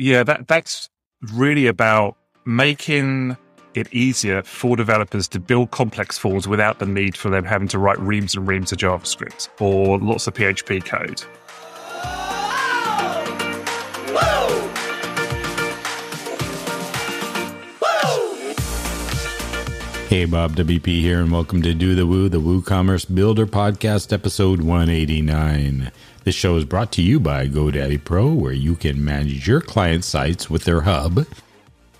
yeah, that that's really about making it easier for developers to build complex forms without the need for them having to write reams and reams of JavaScript or lots of PHP code. Hey, Bob WP here, and welcome to Do the Woo, the WooCommerce Builder Podcast, episode 189. This show is brought to you by GoDaddy Pro, where you can manage your client sites with their hub,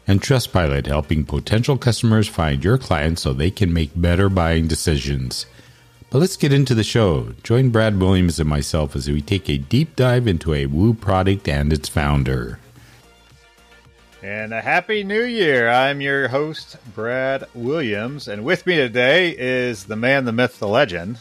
and Trustpilot, helping potential customers find your clients so they can make better buying decisions. But let's get into the show. Join Brad Williams and myself as we take a deep dive into a Woo product and its founder. And a happy new year. I'm your host, Brad Williams. And with me today is the man, the myth, the legend,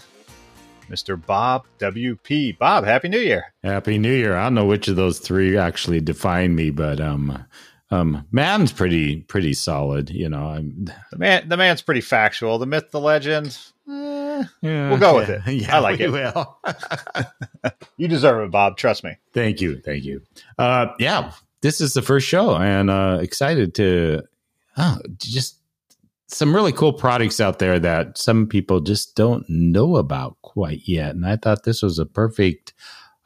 Mr. Bob WP. Bob, happy new year. Happy New Year. I don't know which of those three actually define me, but um um man's pretty pretty solid, you know. I'm The man the man's pretty factual. The myth, the legend. eh, yeah, We'll go with yeah, it. Yeah, I like it. will. you deserve it, Bob. Trust me. thank you. Thank you. Uh yeah, this is the first show and uh excited to oh, just some really cool products out there that some people just don't know about quite yet. And I thought this was a perfect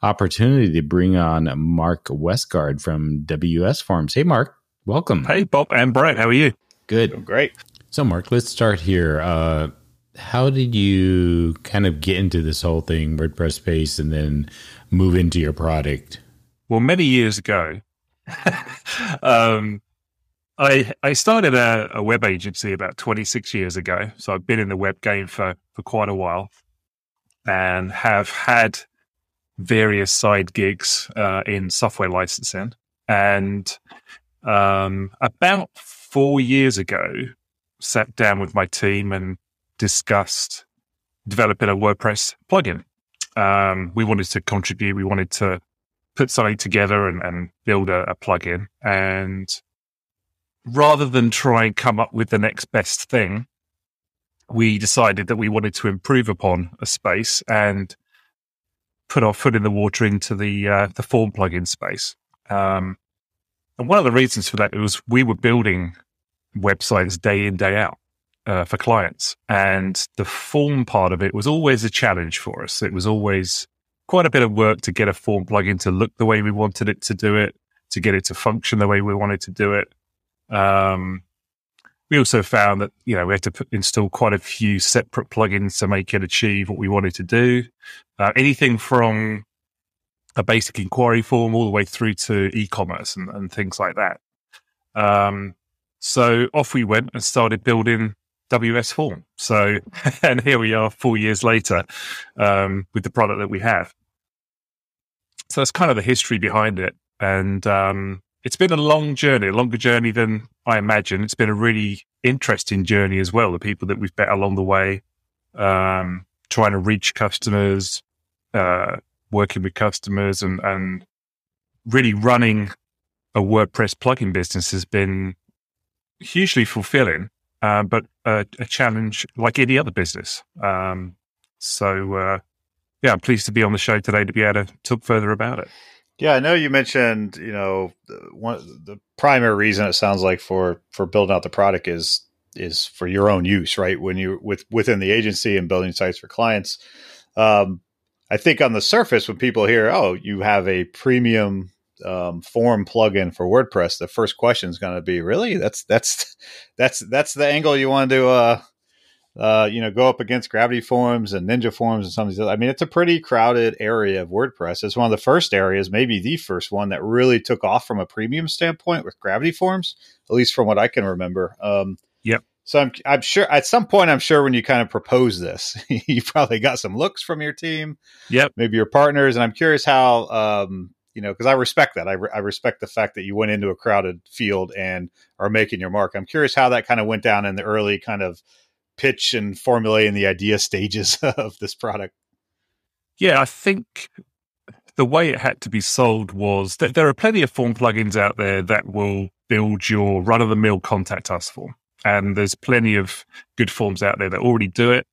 opportunity to bring on Mark Westgard from WS Forms. Hey, Mark, welcome. Hey, Bob and Brett, how are you? Good. Doing great. So, Mark, let's start here. Uh, how did you kind of get into this whole thing, WordPress space, and then move into your product? Well, many years ago, um, I I started a, a web agency about 26 years ago. So I've been in the web game for, for quite a while and have had various side gigs uh, in software licensing. And um, about four years ago, sat down with my team and discussed developing a WordPress plugin. Um, we wanted to contribute. We wanted to put something together and, and build a, a plugin. And rather than try and come up with the next best thing, we decided that we wanted to improve upon a space and put our foot in the water into the uh, the form plugin space. Um, and one of the reasons for that was we were building websites day in day out uh, for clients, and the form part of it was always a challenge for us. It was always quite a bit of work to get a form plugin to look the way we wanted it to do it, to get it to function the way we wanted to do it. Um, we also found that you know we had to put, install quite a few separate plugins to make it achieve what we wanted to do. Uh, anything from a basic inquiry form all the way through to e-commerce and, and things like that. Um, so off we went and started building WS Form. So, and here we are four years later um, with the product that we have. So that's kind of the history behind it. And um, it's been a long journey, a longer journey than I imagine. It's been a really interesting journey as well. The people that we've met along the way, um, trying to reach customers, uh, working with customers, and, and really running a WordPress plugin business has been hugely fulfilling, uh, but a, a challenge like any other business. Um, so, uh, yeah, I'm pleased to be on the show today to be able to talk further about it. Yeah, I know you mentioned, you know, the- one the primary reason it sounds like for for building out the product is is for your own use, right? When you with within the agency and building sites for clients. Um, I think on the surface, when people hear, "Oh, you have a premium um, form plugin for WordPress," the first question is going to be, "Really? That's that's that's that's the angle you want to uh, uh, you know, go up against Gravity Forms and Ninja Forms and some of these. Other, I mean, it's a pretty crowded area of WordPress. It's one of the first areas, maybe the first one that really took off from a premium standpoint with Gravity Forms, at least from what I can remember. Um, Yep. So I'm, I'm sure at some point, I'm sure when you kind of propose this, you probably got some looks from your team, Yep. maybe your partners, and I'm curious how, um, you know, because I respect that. I, re- I respect the fact that you went into a crowded field and are making your mark. I'm curious how that kind of went down in the early kind of pitch and formulating the idea stages of this product. Yeah, I think the way it had to be sold was that there are plenty of form plugins out there that will build your run of the mill contact us form. And there's plenty of good forms out there that already do it.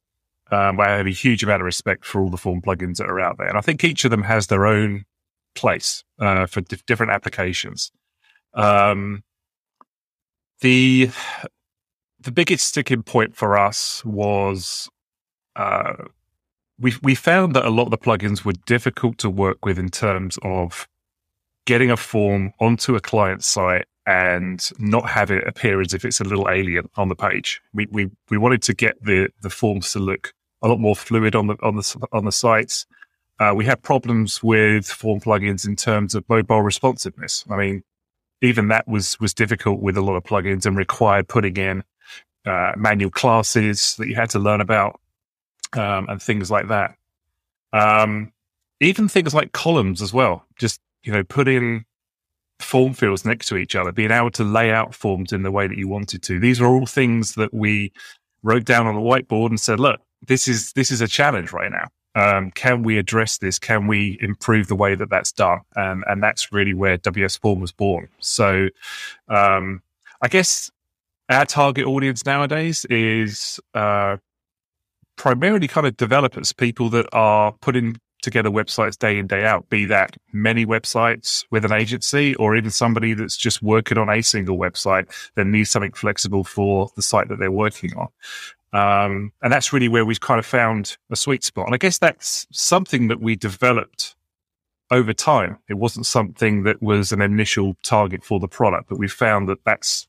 Um, I have a huge amount of respect for all the form plugins that are out there. And I think each of them has their own place uh, for dif- different applications. Um, the the biggest sticking point for us was uh, we we found that a lot of the plugins were difficult to work with in terms of getting a form onto a client site and not have it appear as if it's a little alien on the page. We we we wanted to get the the forms to look a lot more fluid on the on the on the sites. Uh, we had problems with form plugins in terms of mobile responsiveness. I mean, even that was was difficult with a lot of plugins and required putting in uh, manual classes that you had to learn about um, and things like that. Um, even things like columns as well. Just you know, put in form fields next to each other, being able to lay out forms in the way that you wanted to. These are all things that we wrote down on a whiteboard and said, look, this is this is a challenge right now. Um, can we address this? Can we improve the way that that's done? Um, and that's really where WS Form was born. So, um, I guess our target audience nowadays is uh, primarily kind of developers, people that are putting together websites day in, day out, be that many websites with an agency or even somebody that's just working on a single website that needs something flexible for the site that they're working on. Um, and that's really where we've kind of found a sweet spot. And I guess that's something that we developed over time. It wasn't something that was an initial target for the product, but we found that that's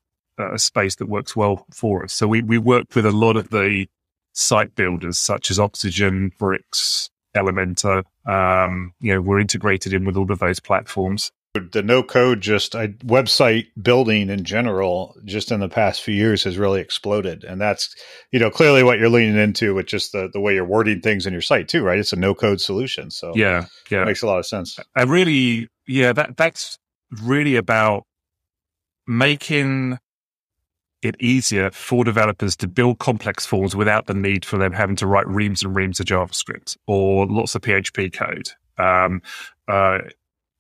a space that works well for us. So we, we worked with a lot of the site builders such as Oxygen, Bricks, Elementor. Um, you know, we're integrated in with all of those platforms. The no code just I, website building in general, just in the past few years, has really exploded, and that's you know clearly what you're leaning into with just the the way you're wording things in your site too, right? It's a no code solution, so yeah, yeah, makes a lot of sense. I really, yeah, that that's really about making it easier for developers to build complex forms without the need for them having to write reams and reams of JavaScript or lots of PHP code. Um, uh,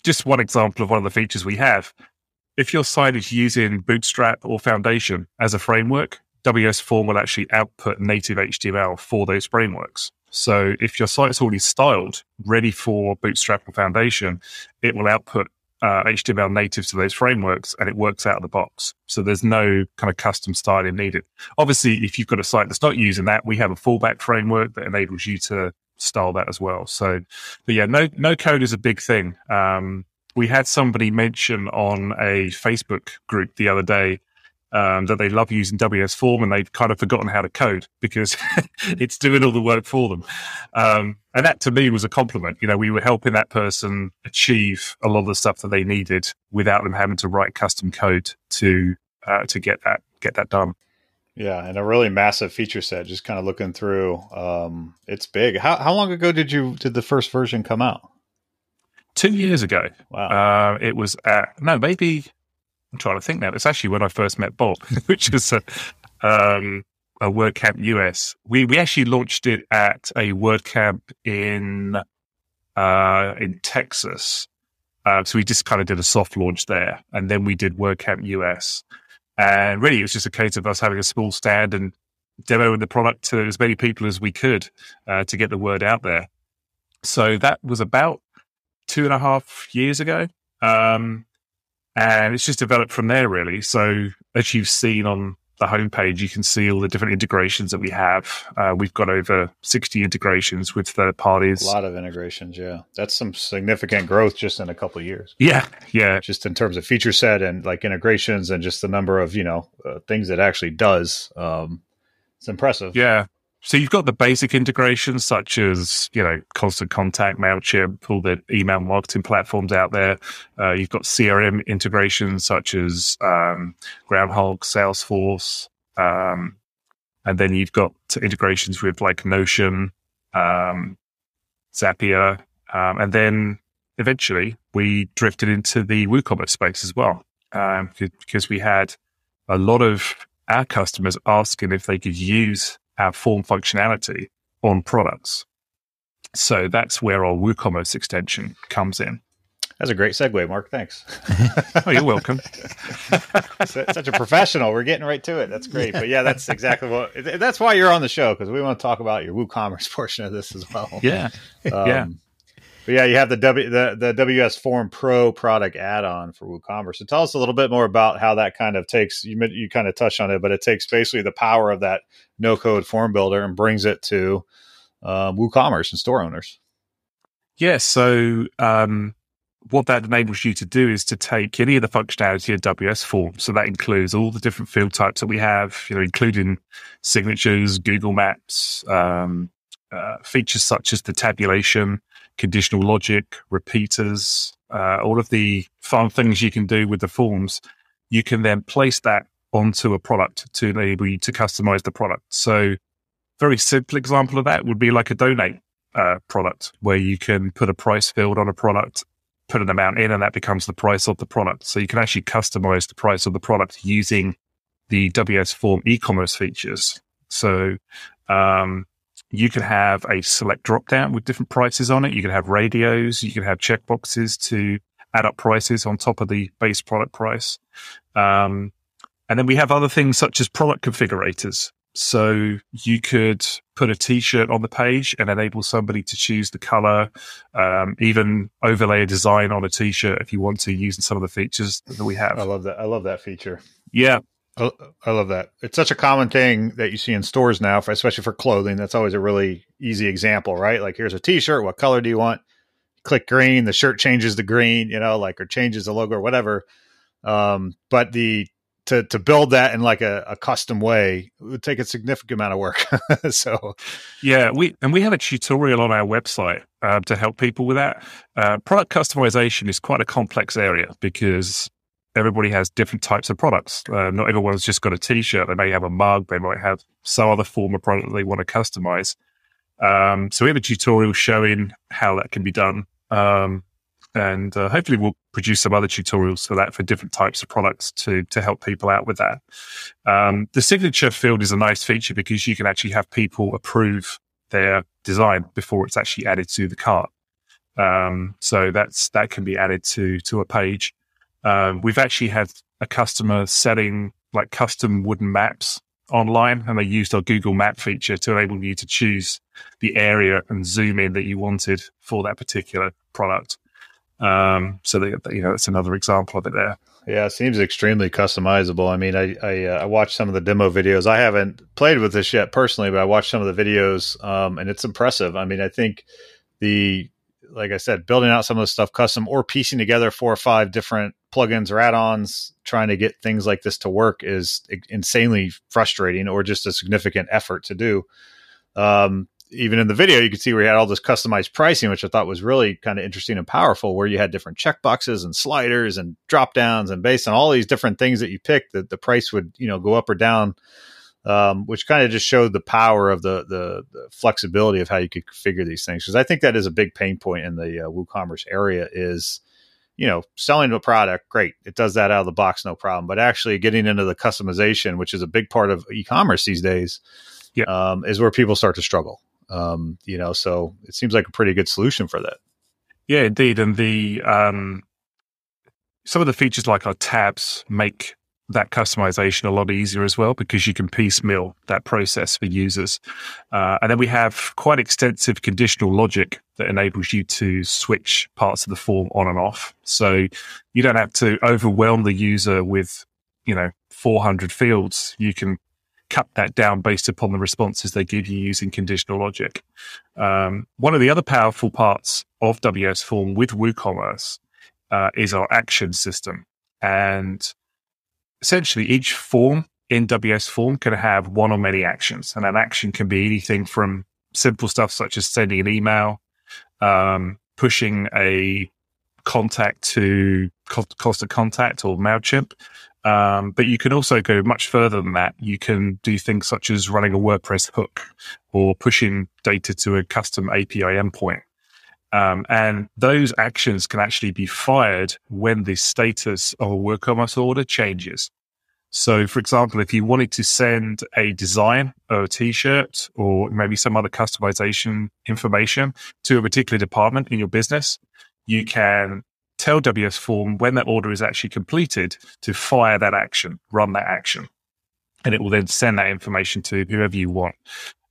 just one example of one of the features we have. If your site is using Bootstrap or Foundation as a framework, WS Form will actually output native HTML for those frameworks. So if your site's already styled, ready for Bootstrap or Foundation, it will output uh, HTML native to those frameworks and it works out of the box. So there's no kind of custom styling needed. Obviously, if you've got a site that's not using that, we have a fallback framework that enables you to style that as well. So, but yeah, no, no code is a big thing. Um, we had somebody mention on a Facebook group the other day um, that they love using WS Form and they've kind of forgotten how to code because it's doing all the work for them. Um, and that to me was a compliment. You know, we were helping that person achieve a lot of the stuff that they needed without them having to write custom code to uh, to get that get that done. Yeah, and a really massive feature set. Just kind of looking through, um, it's big. How how long ago did you did the first version come out? Two years ago. Wow. Uh, it was at no, maybe I'm trying to think now. It's actually when I first met Bob, which was a, um, a WordCamp US. We we actually launched it at a WordCamp in uh, in Texas. Uh, so we just kind of did a soft launch there, and then we did WordCamp US. And really, it was just a case of us having a small stand and demoing the product to as many people as we could uh, to get the word out there. So that was about two and a half years ago. Um, and it's just developed from there, really. So, as you've seen on the homepage, you can see all the different integrations that we have. Uh, we've got over 60 integrations with third parties. A lot of integrations, yeah. That's some significant growth just in a couple of years. Yeah, yeah. Just in terms of feature set and like integrations and just the number of, you know, uh, things it actually does. Um, it's impressive. Yeah. So you've got the basic integrations such as, you know, Constant Contact, MailChimp, all the email marketing platforms out there. Uh, you've got CRM integrations such as um, Groundhogg, Salesforce. Um, and then you've got integrations with like Notion, um, Zapier. Um, and then eventually we drifted into the WooCommerce space as well um, because we had a lot of our customers asking if they could use our form functionality on products. So that's where our WooCommerce extension comes in. That's a great segue, Mark. Thanks. oh, you're welcome. Such a professional. We're getting right to it. That's great. But yeah, that's exactly what. That's why you're on the show because we want to talk about your WooCommerce portion of this as well. Yeah. Um, yeah. But yeah, you have the W the, the WS Form Pro product add-on for WooCommerce. So tell us a little bit more about how that kind of takes you you kind of touched on it, but it takes basically the power of that no-code form builder and brings it to uh, WooCommerce and store owners. Yeah, so um, what that enables you to do is to take any of the functionality of WS Form. So that includes all the different field types that we have, you know, including signatures, Google Maps, um, uh, features such as the tabulation, conditional logic, repeaters, uh, all of the fun things you can do with the forms. You can then place that onto a product to enable you to customize the product. So, very simple example of that would be like a donate uh, product where you can put a price field on a product, put an amount in, and that becomes the price of the product. So you can actually customize the price of the product using the WS Form e-commerce features. So um, you could have a select drop down with different prices on it. You could have radios. You could have checkboxes to add up prices on top of the base product price. Um, and then we have other things such as product configurators. So you could put a t-shirt on the page and enable somebody to choose the color, um, even overlay a design on a t-shirt if you want to using some of the features that we have. I love that. I love that feature. Yeah. I, I love that. It's such a common thing that you see in stores now, for, especially for clothing. That's always a really easy example, right? Like here's a t-shirt. What color do you want? Click green. The shirt changes to green, you know, like, or changes the logo or whatever. Um, but the to to build that in like a, a custom way would take a significant amount of work. so, yeah, we and we have a tutorial on our website uh, to help people with that. Uh, product customization is quite a complex area because everybody has different types of products. Uh, not everyone's just got a T-shirt. They may have a mug. They might have some other form of product they want to customize. Um, so we have a tutorial showing how that can be done. Um, and uh, hopefully we'll produce some other tutorials for that for different types of products to to help people out with that. Um, the signature field is a nice feature because you can actually have people approve their design before it's actually added to the cart. Um, so that's that can be added to to a page. Um, we've actually had a customer setting like custom wooden maps online, and they used our Google Map feature to enable you to choose the area and zoom in that you wanted for that particular product. Um, so they, you know, that's another example of it there. Yeah, it seems extremely customizable. I mean, I I, uh, I, watched some of the demo videos. I haven't played with this yet personally, but I watched some of the videos, um, and it's impressive. I mean, I think the like I said, building out some of the stuff custom or piecing together four or five different plugins or add-ons, trying to get things like this to work is insanely frustrating or just a significant effort to do. Um, even in the video, you could see where you had all this customized pricing, which I thought was really kind of interesting and powerful, where you had different checkboxes and sliders and drop downs, and based on all these different things that you picked, that the price would you know go up or down, um, which kind of just showed the power of the, the, the flexibility of how you could configure these things. Because I think that is a big pain point in the uh, WooCommerce area is you know, selling a product, great. It does that out of the box, no problem. But actually getting into the customization, which is a big part of e-commerce these days, yeah. um, is where people start to struggle. Um, you know, so it seems like a pretty good solution for that. Yeah, indeed. And the um, some of the features like our tabs make that customization a lot easier as well because you can piecemeal that process for users. Uh, and then we have quite extensive conditional logic that enables you to switch parts of the form on and off. So you don't have to overwhelm the user with, you know, 400 fields. You can cut that down based upon the responses they give you using conditional logic. Um, one of the other powerful parts of WS Form with WooCommerce uh, is our action system. And essentially, each form in WS Form can have one or many actions. And an action can be anything from simple stuff such as sending an email, um, pushing a contact to Constant Contact or MailChimp, um, but you can also go much further than that. You can do things such as running a WordPress hook or pushing data to a custom API endpoint. Um, and those actions can actually be fired when the status of a WooCommerce order changes. So, for example, if you wanted to send a design or a t-shirt or maybe some other customization information to a particular department in your business, you can tell WS Form when that order is actually completed to fire that action, run that action. And it will then send that information to whoever you want.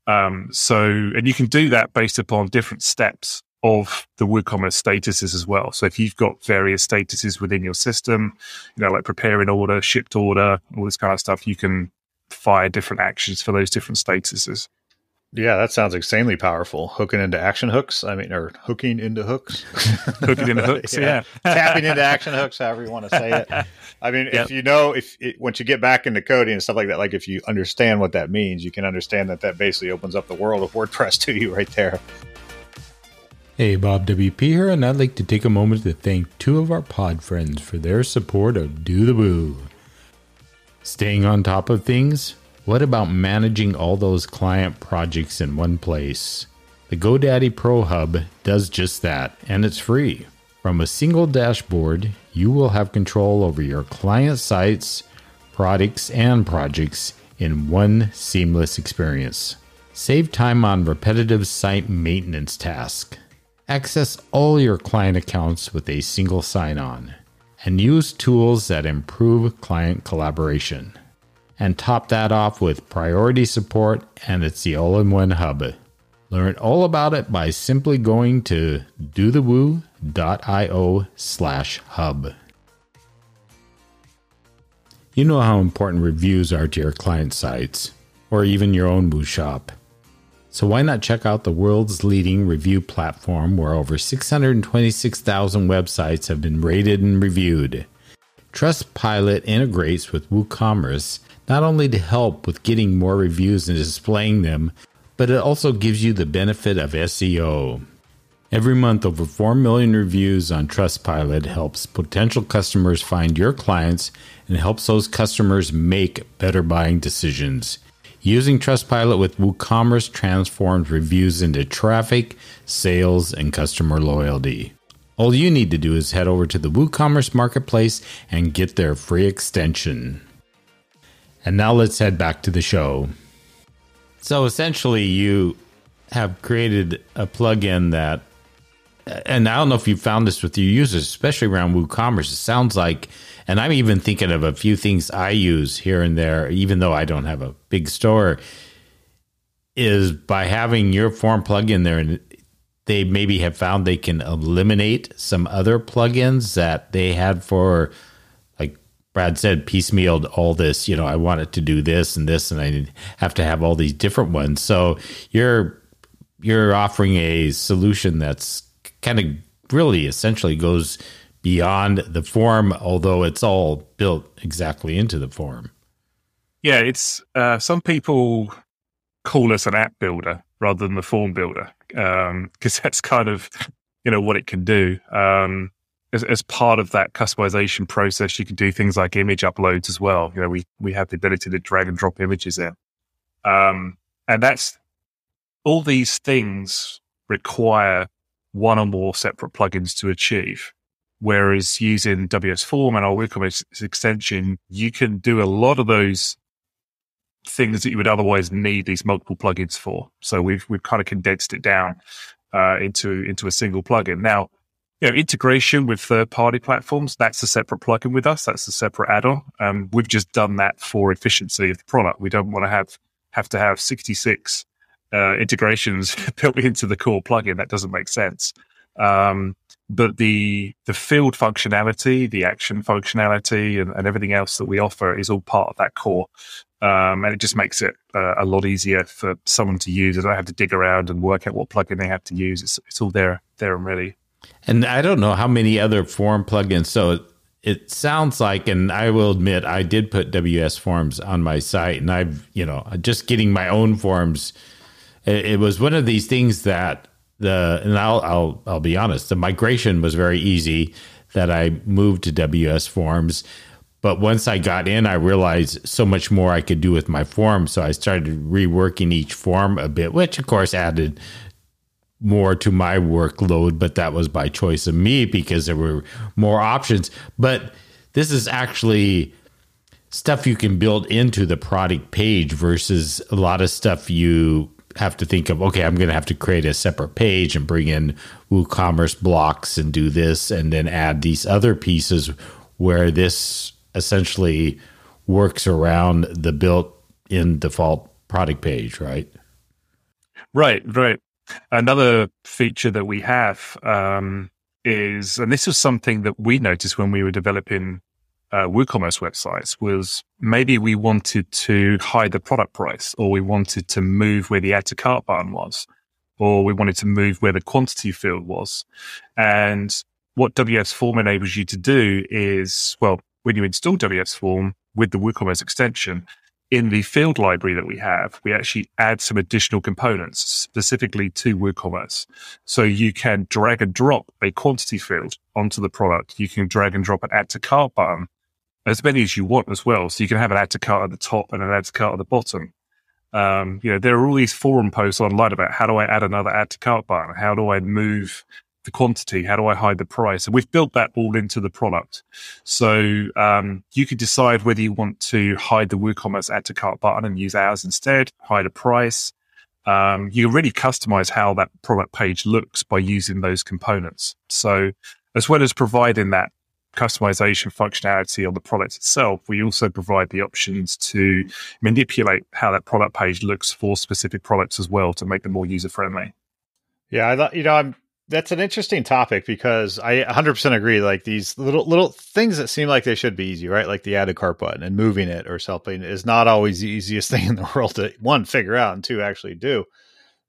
Um, so, and you can do that based upon different steps of the WooCommerce statuses as well. So if you've got various statuses within your system, you know, like preparing order, shipped order, all this kind of stuff, you can fire different actions for those different statuses. Yeah, that sounds insanely powerful. Hooking into action hooks. I mean, or hooking into hooks. hooking into hooks. yeah. yeah. Tapping into action hooks, however you want to say it. I mean, yep. if you know, if it, once you get back into coding and stuff like that, like if you understand what that means, you can understand that that basically opens up the world of WordPress to you right there. Hey, Bob WP here, and I'd like to take a moment to thank two of our pod friends for their support of Do the Woo. Staying on top of things what about managing all those client projects in one place? The GoDaddy Pro Hub does just that, and it's free. From a single dashboard, you will have control over your client sites, products, and projects in one seamless experience. Save time on repetitive site maintenance tasks. Access all your client accounts with a single sign on. And use tools that improve client collaboration and top that off with priority support and it's the all-in-one hub. Learn all about it by simply going to dothewoo.io slash hub. You know how important reviews are to your client sites, or even your own Woo shop. So why not check out the world's leading review platform where over 626,000 websites have been rated and reviewed? Trustpilot integrates with WooCommerce not only to help with getting more reviews and displaying them, but it also gives you the benefit of SEO. Every month, over 4 million reviews on Trustpilot helps potential customers find your clients and helps those customers make better buying decisions. Using Trustpilot with WooCommerce transforms reviews into traffic, sales, and customer loyalty. All you need to do is head over to the WooCommerce Marketplace and get their free extension. And now let's head back to the show. So essentially, you have created a plugin that, and I don't know if you found this with your users, especially around WooCommerce. It sounds like, and I'm even thinking of a few things I use here and there, even though I don't have a big store, is by having your form plugin there, and they maybe have found they can eliminate some other plugins that they had for like Brad said, piecemealed all this. You know, I wanted to do this and this, and I have to have all these different ones. So you're you're offering a solution that's kind of really essentially goes beyond the form, although it's all built exactly into the form. Yeah, it's uh, some people call us an app builder rather than the form builder because um, that's kind of you know what it can do. Um, as, as, part of that customization process, you can do things like image uploads as well. You know, we we have the ability to drag and drop images in, um, and that's all these things require one or more separate plugins to achieve. Whereas using WS Form and our WooCommerce extension, you can do a lot of those things that you would otherwise need these multiple plugins for. So we've we've kind of condensed it down uh, into into a single plugin. Now you know, integration with third party platforms, that's a separate plugin with us. That's a separate add on. Um, we've just done that for efficiency of the product. We don't want to have, have to have 66 uh, integrations built into the core plugin. That doesn't make sense. Um, but the the field functionality, the action functionality, and, and, everything else that we offer is all part of that core. Um, and it just makes it uh, a lot easier for someone to use. They don't have to dig around and work out what plugin they have to use. It's, it's all there, there and ready. And I don't know how many other form plugins. So it, it sounds like, and I will admit, I did put WS forms on my site, and I've, you know, just getting my own forms. It, it was one of these things that the, and I'll, I'll, I'll be honest, the migration was very easy. That I moved to WS forms, but once I got in, I realized so much more I could do with my form. So I started reworking each form a bit, which of course added more to my workload, but that was by choice of me because there were more options. But this is actually stuff you can build into the product page versus a lot of stuff you have to think of okay i'm going to have to create a separate page and bring in woocommerce blocks and do this and then add these other pieces where this essentially works around the built in default product page right? Right right. Another feature that we have um, is, and this was something that we noticed when we were developing uh, WooCommerce websites, was maybe we wanted to hide the product price, or we wanted to move where the add to cart button was, or we wanted to move where the quantity field was. And what WS Form enables you to do is, well, when you install WS Form with the WooCommerce extension, in the field library that we have, we actually add some additional components specifically to WooCommerce. So you can drag and drop a quantity field onto the product. You can drag and drop an add to cart button, as many as you want as well. So you can have an add to cart at the top and an add to cart at the bottom. Um, you know, there are all these forum posts online about how do I add another add to cart button? How do I move the quantity? How do I hide the price? And we've built that all into the product. So um, you could decide whether you want to hide the WooCommerce add to cart button and use ours instead, hide a price. Um, you can really customize how that product page looks by using those components. So as well as providing that customization functionality on the product itself, we also provide the options to manipulate how that product page looks for specific products as well to make them more user friendly. Yeah, I thought you know I'm that's an interesting topic because I 100% agree. Like these little little things that seem like they should be easy, right? Like the add a cart button and moving it or something is not always the easiest thing in the world to one figure out and two actually do.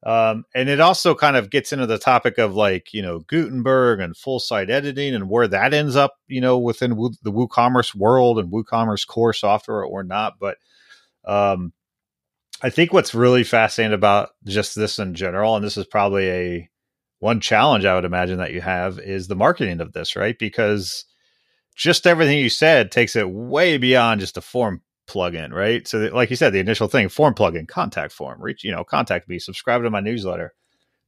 Um, and it also kind of gets into the topic of like you know Gutenberg and full site editing and where that ends up, you know, within the WooCommerce world and WooCommerce core software or not. But um, I think what's really fascinating about just this in general, and this is probably a one challenge I would imagine that you have is the marketing of this, right? Because just everything you said takes it way beyond just a form plugin, right? So, like you said, the initial thing, form plugin, contact form, reach, you know, contact me, subscribe to my newsletter.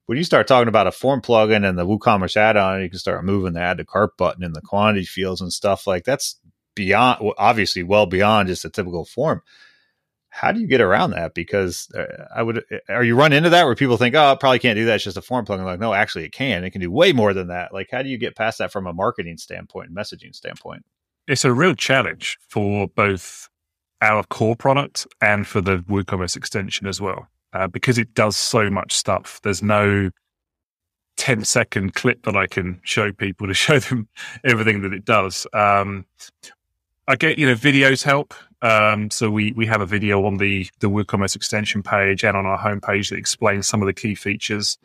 When you start talking about a form plugin and the WooCommerce add-on, you can start moving the add to cart button and the quantity fields and stuff like that's beyond, obviously, well beyond just a typical form how do you get around that? Because uh, I would, uh, are you run into that where people think, oh, I probably can't do that. It's just a form plugin. Like, no, actually, it can. It can do way more than that. Like, how do you get past that from a marketing standpoint, messaging standpoint? It's a real challenge for both our core product and for the WooCommerce extension as well, uh, because it does so much stuff. There's no 10 second clip that I can show people to show them everything that it does. Um, I get, you know, videos help. Um, so we we have a video on the the WooCommerce extension page and on our homepage that explains some of the key features.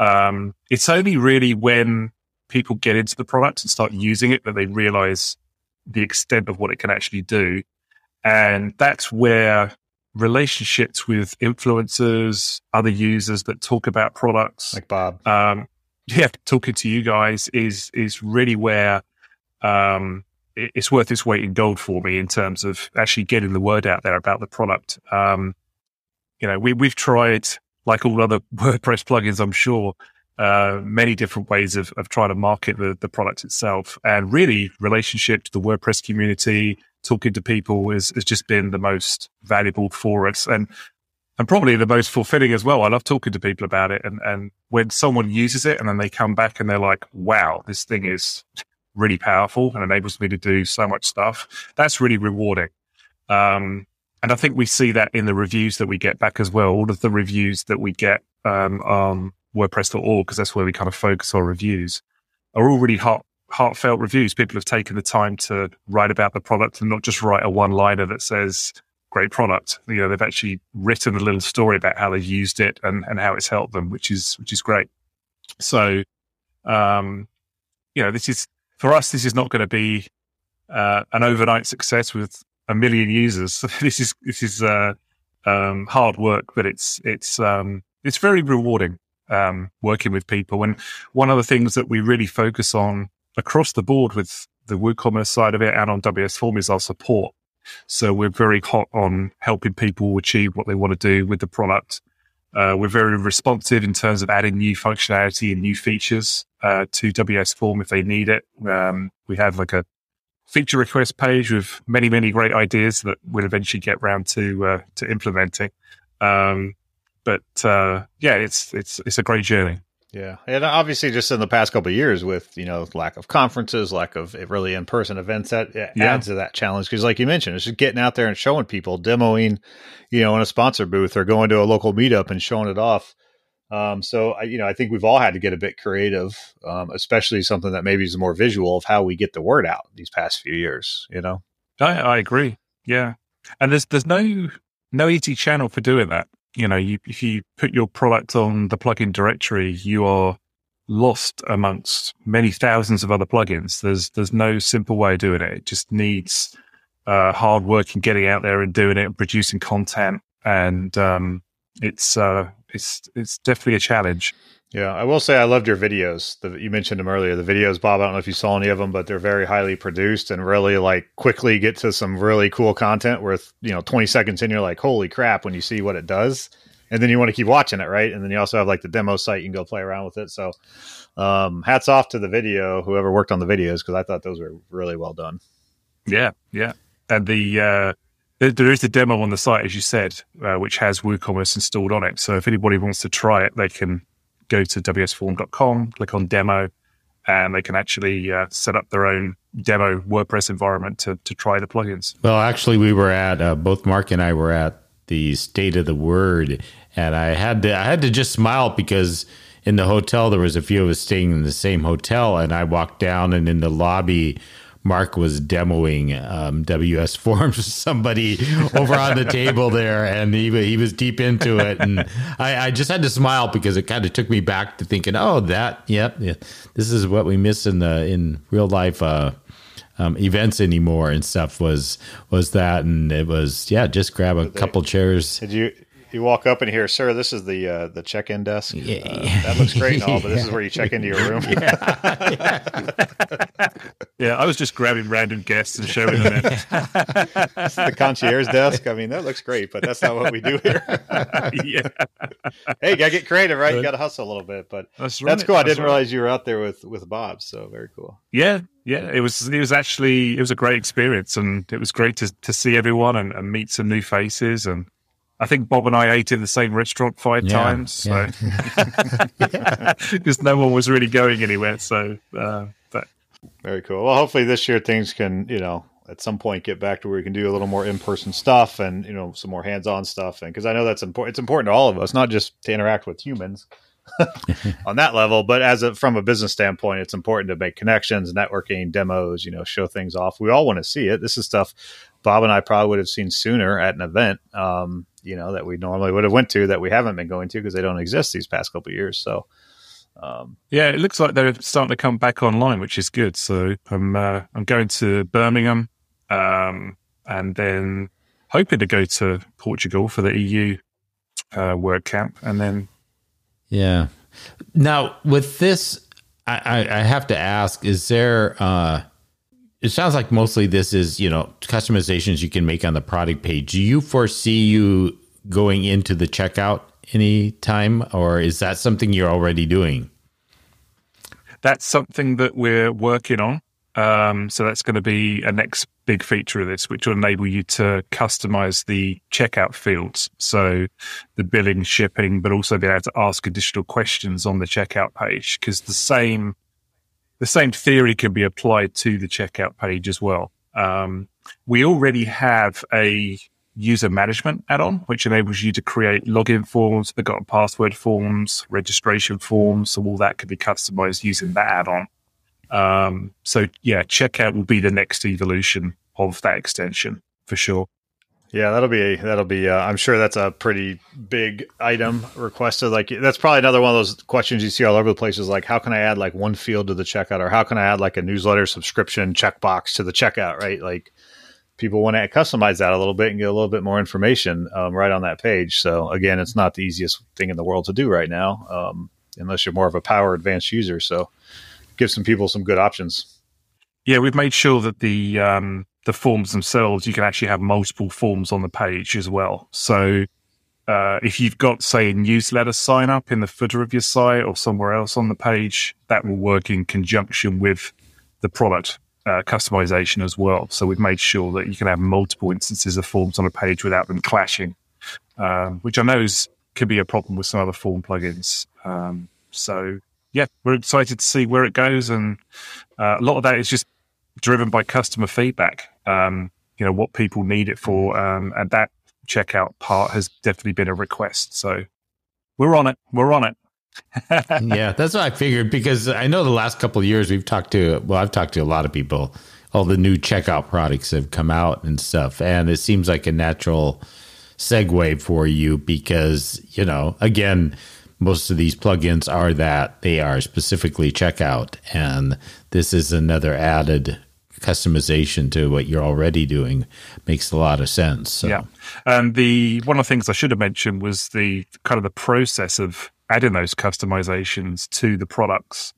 Um, it's only really when people get into the product and start using it that they realize the extent of what it can actually do, and that's where relationships with influencers, other users that talk about products, like Bob, um, yeah, talking to you guys is is really where um, it's worth its weight in gold for me in terms of actually getting the word out there about the product. Um, you know, we, we've tried, like all other WordPress plugins, I'm sure, uh, many different ways of, of trying to market the, the product itself. And really, relationship to the WordPress community, talking to people has, has just been the most valuable for us. And and probably the most fulfilling as well. I love talking to people about it. And, and when someone uses it and then they come back and they're like, wow, this thing is really powerful and enables me to do so much stuff. That's really rewarding. Um, and I think we see that in the reviews that we get back as well. All of the reviews that we get um, on WordPress.org, because that's where we kind of focus our reviews, are all really heart, heartfelt reviews. People have taken the time to write about the product and not just write a one liner that says, great product. You know, they've actually written a little story about how they've used it and, and how it's helped them, which is, which is great. So, um, you know, this is, for us, this is not going to be uh, an overnight success with a million users. this is this is uh, um, hard work, but it's it's um, it's very rewarding um, working with people. And one of the things that we really focus on across the board with the WooCommerce side of it and on WS Form is our support. So we're very hot on helping people achieve what they want to do with the product. Uh, we're very responsive in terms of adding new functionality and new features uh, to WS Form if they need it. Um, we have like a feature request page with many, many great ideas that we'll eventually get round to uh, to implementing. Um, but uh, yeah, it's it's it's a great journey. Yeah, and obviously, just in the past couple of years, with you know lack of conferences, lack of really in person events, that adds yeah. to that challenge. Because, like you mentioned, it's just getting out there and showing people, demoing, you know, in a sponsor booth or going to a local meetup and showing it off. Um, so I, you know, I think we've all had to get a bit creative, um, especially something that maybe is more visual of how we get the word out these past few years. You know, I, I agree. Yeah, and there's there's no no easy channel for doing that. You know, you, if you put your product on the plugin directory, you are lost amongst many thousands of other plugins. There's there's no simple way of doing it. It just needs uh, hard work and getting out there and doing it and producing content. And um, it's uh, it's it's definitely a challenge. Yeah, I will say I loved your videos. The, you mentioned them earlier. The videos, Bob. I don't know if you saw any of them, but they're very highly produced and really like quickly get to some really cool content. Worth you know, twenty seconds in, you're like, "Holy crap!" When you see what it does, and then you want to keep watching it, right? And then you also have like the demo site; you can go play around with it. So, um, hats off to the video, whoever worked on the videos, because I thought those were really well done. Yeah, yeah, and the uh, there is a demo on the site, as you said, uh, which has WooCommerce installed on it. So if anybody wants to try it, they can go to wsform.com, click on demo, and they can actually uh, set up their own demo WordPress environment to, to try the plugins. Well, actually, we were at uh, both Mark and I were at the State of the Word, and I had to I had to just smile because in the hotel there was a few of us staying in the same hotel, and I walked down and in the lobby Mark was demoing um, WS Forms with somebody over on the table there, and he he was deep into it, and I, I just had to smile because it kind of took me back to thinking, oh, that, yep, yeah, this is what we miss in the in real life. Uh, um, events anymore and stuff was was that and it was yeah just grab a couple chairs did you you walk up and hear, "Sir, this is the uh, the check in desk. Yeah. Uh, that looks great and all, but this is where you check into your room." yeah. yeah, I was just grabbing random guests and showing them. the concierge desk. I mean, that looks great, but that's not what we do here. yeah. hey, gotta get creative, right? You got to hustle a little bit, but that's, right. that's cool. I didn't realize you were out there with with Bob, so very cool. Yeah, yeah, it was. It was actually it was a great experience, and it was great to to see everyone and, and meet some new faces and I think Bob and I ate in the same restaurant five yeah, times, so because no one was really going anywhere. So, uh, but very cool. Well, hopefully this year things can, you know, at some point get back to where we can do a little more in-person stuff and you know some more hands-on stuff. And because I know that's important, it's important to all of us, not just to interact with humans on that level, but as a, from a business standpoint, it's important to make connections, networking, demos, you know, show things off. We all want to see it. This is stuff Bob and I probably would have seen sooner at an event. Um, you know that we normally would have went to that we haven't been going to because they don't exist these past couple years. So um, yeah, it looks like they're starting to come back online, which is good. So I'm uh, I'm going to Birmingham, um, and then hoping to go to Portugal for the EU uh, WordCamp, and then yeah. Now with this, I, I have to ask: Is there? Uh, it sounds like mostly this is you know customizations you can make on the product page. Do you foresee you going into the checkout anytime, or is that something you're already doing? That's something that we're working on. Um, so that's going to be a next big feature of this, which will enable you to customize the checkout fields. So the billing, shipping, but also be able to ask additional questions on the checkout page because the same the same theory can be applied to the checkout page as well. Um, we already have a user management add-on, which enables you to create login forms, forgotten password forms, registration forms. So all that can be customized using that add-on. Um, so yeah, checkout will be the next evolution of that extension for sure. Yeah, that'll be that'll be. Uh, I'm sure that's a pretty big item requested. Like that's probably another one of those questions you see all over the place. Is like, how can I add like one field to the checkout, or how can I add like a newsletter subscription checkbox to the checkout? Right, like people want to customize that a little bit and get a little bit more information um, right on that page. So again, it's not the easiest thing in the world to do right now, um, unless you're more of a power advanced user. So give some people some good options. Yeah, we've made sure that the um, the forms themselves, you can actually have multiple forms on the page as well. So uh, if you've got, say, a newsletter sign up in the footer of your site or somewhere else on the page, that will work in conjunction with the product uh, customization as well. So we've made sure that you can have multiple instances of forms on a page without them clashing, um, which I know is, could be a problem with some other form plugins. Um, so yeah, we're excited to see where it goes, and uh, a lot of that is just driven by customer feedback. Um, you know what people need it for, um, and that checkout part has definitely been a request. So we're on it. We're on it. yeah, that's what I figured because I know the last couple of years we've talked to, well, I've talked to a lot of people, all the new checkout products have come out and stuff. And it seems like a natural segue for you because, you know, again, most of these plugins are that they are specifically checkout. And this is another added customization to what you're already doing makes a lot of sense. So. Yeah. And the one of the things I should have mentioned was the kind of the process of adding those customizations to the products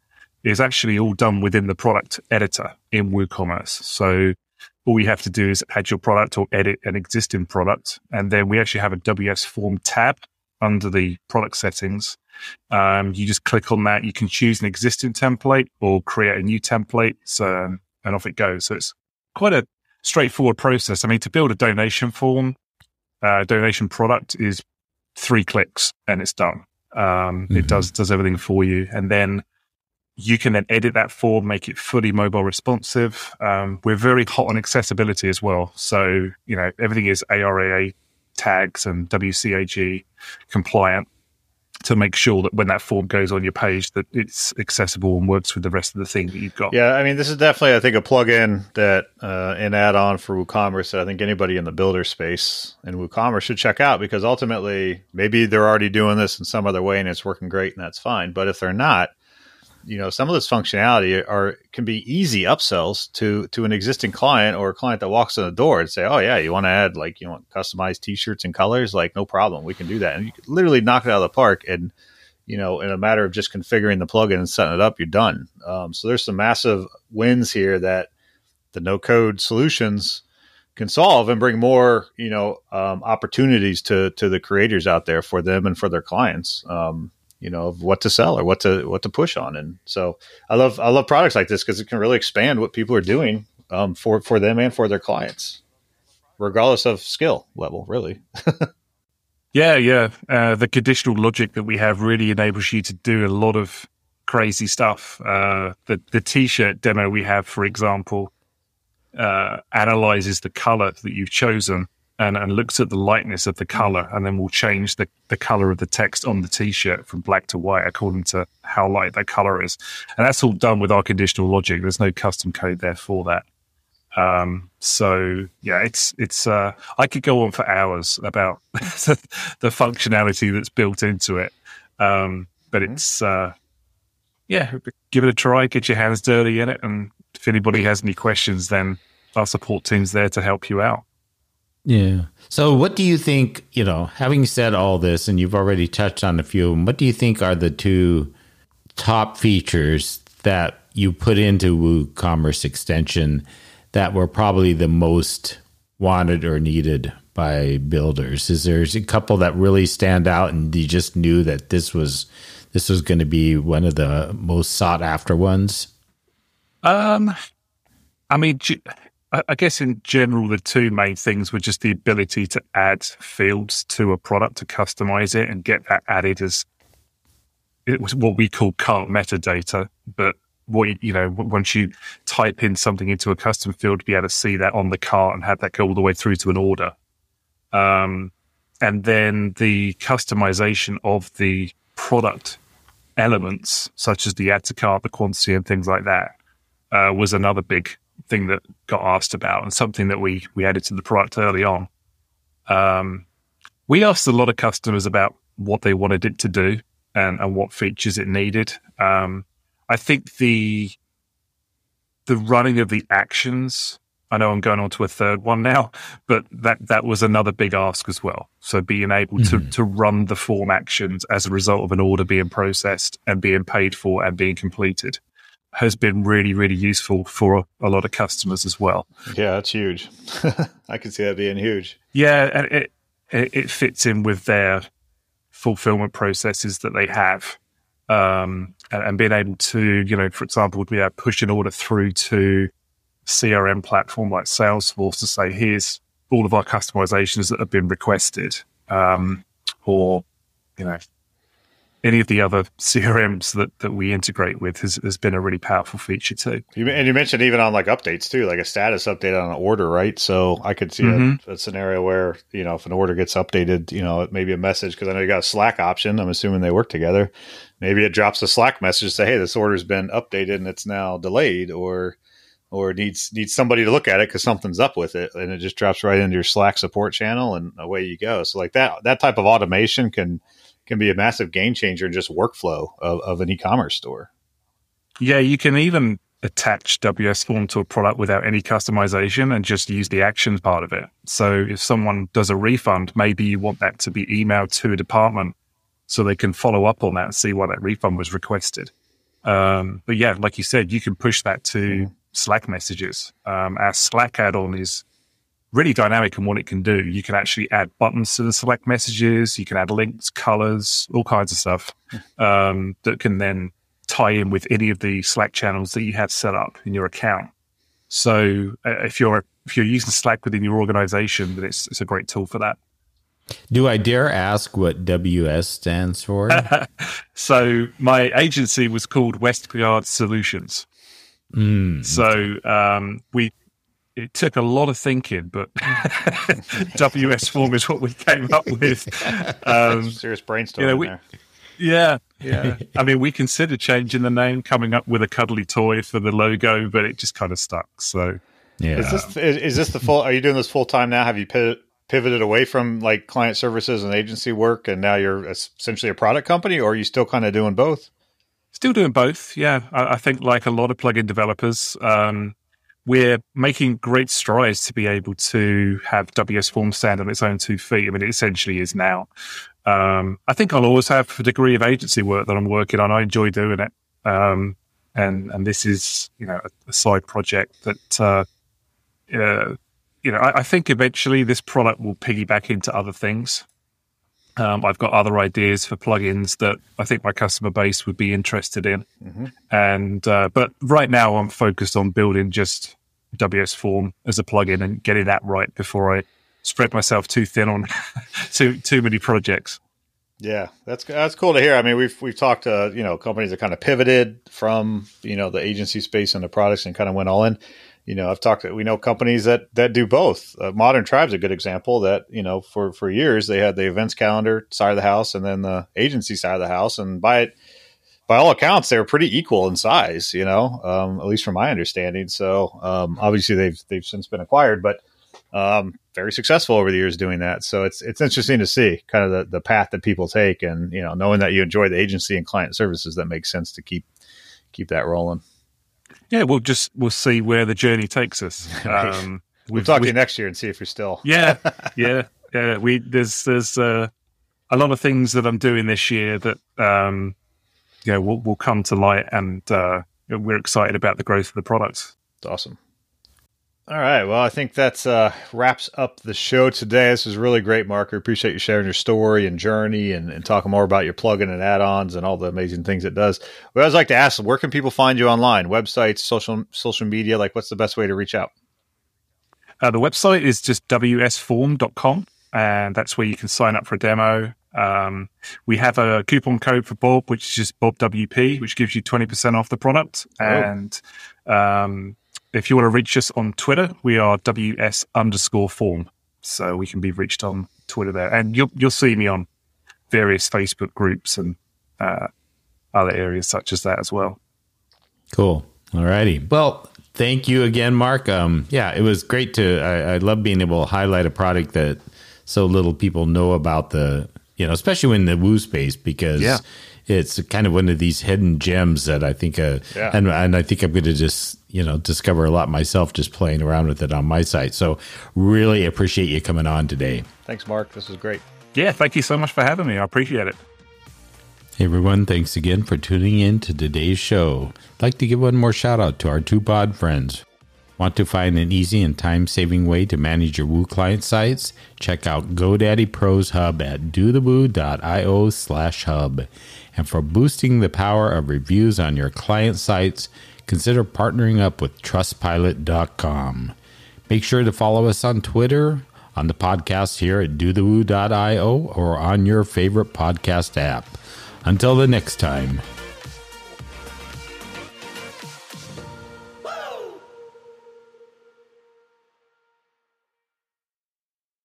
is actually all done within the product editor in WooCommerce. So all you have to do is add your product or edit an existing product. And then we actually have a WS form tab under the product settings. Um, you just click on that. You can choose an existing template or create a new template. So, and off it goes. So it's quite a straightforward process. I mean, to build a donation form, uh, donation product is three clicks and it's done. Um, mm-hmm. It does does everything for you, and then you can then edit that form, make it fully mobile responsive. Um, we're very hot on accessibility as well, so you know everything is ARIA tags and WCAG compliant to make sure that when that form goes on your page that it's accessible and works with the rest of the thing that you've got. Yeah, I mean this is definitely I think a plugin that uh, an add-on for WooCommerce that I think anybody in the builder space in WooCommerce should check out because ultimately maybe they're already doing this in some other way and it's working great and that's fine. But if they're not, you know some of this functionality are can be easy upsells to to an existing client or a client that walks in the door and say oh yeah you want to add like you want customized t-shirts and colors? Like no problem we can do that. And you literally knock it out of the park and you know in a matter of just configuring the plugin and setting it up you're done. Um, so there's some massive wins here that the no code solutions can solve and bring more you know um, opportunities to to the creators out there for them and for their clients. Um, you know of what to sell or what to what to push on. And so i love i love products like this because it can really expand what people are doing um, for for them and for their clients regardless of skill level really. Yeah yeah. Uh, the conditional logic that we have really enables you to do a lot of crazy stuff. Uh, the the t-shirt demo we have for example uh, analyzes the color that you've chosen and, and looks at the lightness of the color and then will change the, the color of the text on the t-shirt from black to white according to how light that color is. And that's all done with our conditional logic. There's no custom code there for that. Um, so yeah, it's, it's, uh, I could go on for hours about the functionality that's built into it. Um, but mm-hmm. it's, uh, yeah, give it a try, get your hands dirty in it. And if anybody has any questions, then our support team's there to help you out. Yeah. So, what do you think? You know, having said all this, and you've already touched on a few of them, what do you think are the two top features that you put into WooCommerce extension that were probably the most wanted or needed by builders? Is there a couple that really stand out, and you just knew that this was this was going to be one of the most sought after ones? Um, I mean, I guess in general, the two main things were just the ability to add fields to a product to customize it and get that added as it was what we call cart metadata. But what you know, once you type in something into a custom field, to be able to see that on the cart and have that go all the way through to an order. Um, and then the customization of the product elements, such as the add to cart, the quantity, and things like that, uh, was another big thing that got asked about and something that we we added to the product early on. Um, we asked a lot of customers about what they wanted it to do and, and what features it needed. Um, I think the the running of the actions. I know I'm going on to a third one now, but that that was another big ask as well. So being able mm-hmm. to to run the form actions as a result of an order being processed and being paid for and being completed has been really, really useful for a, lot of customers as well. Yeah, that's huge. I can see that being huge. Yeah, and it, it fits in with their fulfillment processes that they have. Um, and, and, being able to, you know, for example, be able to push an order through to CRM platform like Salesforce to say, here's all of our customizations that have been requested. Um, or, you know, any of the other CRMs that, that we integrate with has, has been a really powerful feature too. You, and you mentioned even on like updates too, like a status update on an order, right? So I could see mm-hmm. a, a, scenario where you know if an order gets updated, you know, maybe a message because I know you got a Slack option. I'm assuming they work together. Maybe it drops a Slack message to say, "Hey, this order's been updated and it's now delayed," or or needs needs somebody to look at it because something's up with it, and it just drops right into your Slack support channel, and away you go. So like that that type of automation can can be a massive game changer in just workflow of, of an e-commerce store. Yeah, you can even attach WS Form to a product without any customization and just use the actions part of it. So if someone does a refund, maybe you want that to be emailed to a department so they can follow up on that and see why that refund was requested. Um, but yeah, like you said, you can push that to. Slack messages. Um, our Slack add-on is really dynamic in what it can do. You can actually add buttons to the Slack messages. You can add links, colors, all kinds of stuff um, that can then tie in with any of the Slack channels that you have set up in your account. So uh, if you're if you're using Slack within your organization, then it's it's a great tool for that. Do I dare ask what WS stands for? so my agency was called Westguard Solutions. Mm. So um, we it took a lot of thinking, but WS form is what we came up with. Um, Serious brainstorming you know, we, there. Yeah, yeah. I mean, we considered changing the name, coming up with a cuddly toy for the logo, but it just kind of stuck. So, yeah. Is this, is, is this the full? Are you doing this full time now? Have you pivoted away from like client services and agency work, and now you're essentially a product company, or are you still kind of doing both? Still doing both, yeah. I, I think like a lot of plugin developers, um, we're making great strides to be able to have WS Form stand on its own two feet. I mean, it essentially is now. Um, I think I'll always have a degree of agency work that I'm working on. I enjoy doing it. Um, and, and this is, you know, a, a side project that, uh, uh, you know, I, I, think eventually this product will piggyback into other things. Um, I've got other ideas for plugins that I think my customer base would be interested in, mm-hmm. and uh, but right now I'm focused on building just WS Form as a plugin and getting that right before I spread myself too thin on too too many projects. Yeah, that's that's cool to hear. I mean, we've we've talked to you know companies that kind of pivoted from you know the agency space and the products and kind of went all in you know, I've talked to, we know companies that, that do both. Uh, Modern Tribe's a good example that, you know, for, for years they had the events calendar side of the house and then the agency side of the house. And by it, by all accounts, they were pretty equal in size, you know, um, at least from my understanding. So, um, obviously they've, they've since been acquired, but, um, very successful over the years doing that. So it's, it's interesting to see kind of the, the path that people take and, you know, knowing that you enjoy the agency and client services, that makes sense to keep, keep that rolling yeah, we'll just we'll see where the journey takes us. Um, we'll talk to you next year and see if you're still. yeah, yeah, yeah. We there's there's uh, a lot of things that I'm doing this year that um, you know will will come to light, and uh, we're excited about the growth of the product. It's awesome. All right. Well, I think that's uh, wraps up the show today. This was really great, Mark. I appreciate you sharing your story and journey and, and talking more about your plugin and add-ons and all the amazing things it does. We always like to ask, where can people find you online? Websites, social social media? Like, what's the best way to reach out? Uh, the website is just wsform.com, and that's where you can sign up for a demo. Um, we have a coupon code for Bob, which is just BobWP, which gives you 20% off the product. Oh. And um, if you want to reach us on Twitter, we are WS underscore form. So we can be reached on Twitter there. And you'll, you'll see me on various Facebook groups and uh, other areas such as that as well. Cool. All righty. Well, thank you again, Mark. Um, yeah, it was great to, I, I love being able to highlight a product that so little people know about the, you know, especially in the Woo space because yeah. it's kind of one of these hidden gems that I think, uh, yeah. and, and I think I'm going to just you know discover a lot myself just playing around with it on my site. So really appreciate you coming on today. Thanks, Mark. This was great. Yeah, thank you so much for having me. I appreciate it. Hey everyone, thanks again for tuning in to today's show. I'd like to give one more shout out to our two pod friends. Want to find an easy and time saving way to manage your Woo client sites? Check out GoDaddy Pro's Hub at dothewoo.io slash hub. And for boosting the power of reviews on your client sites, consider partnering up with trustpilot.com. Make sure to follow us on Twitter, on the podcast here at dothewoo.io, or on your favorite podcast app. Until the next time,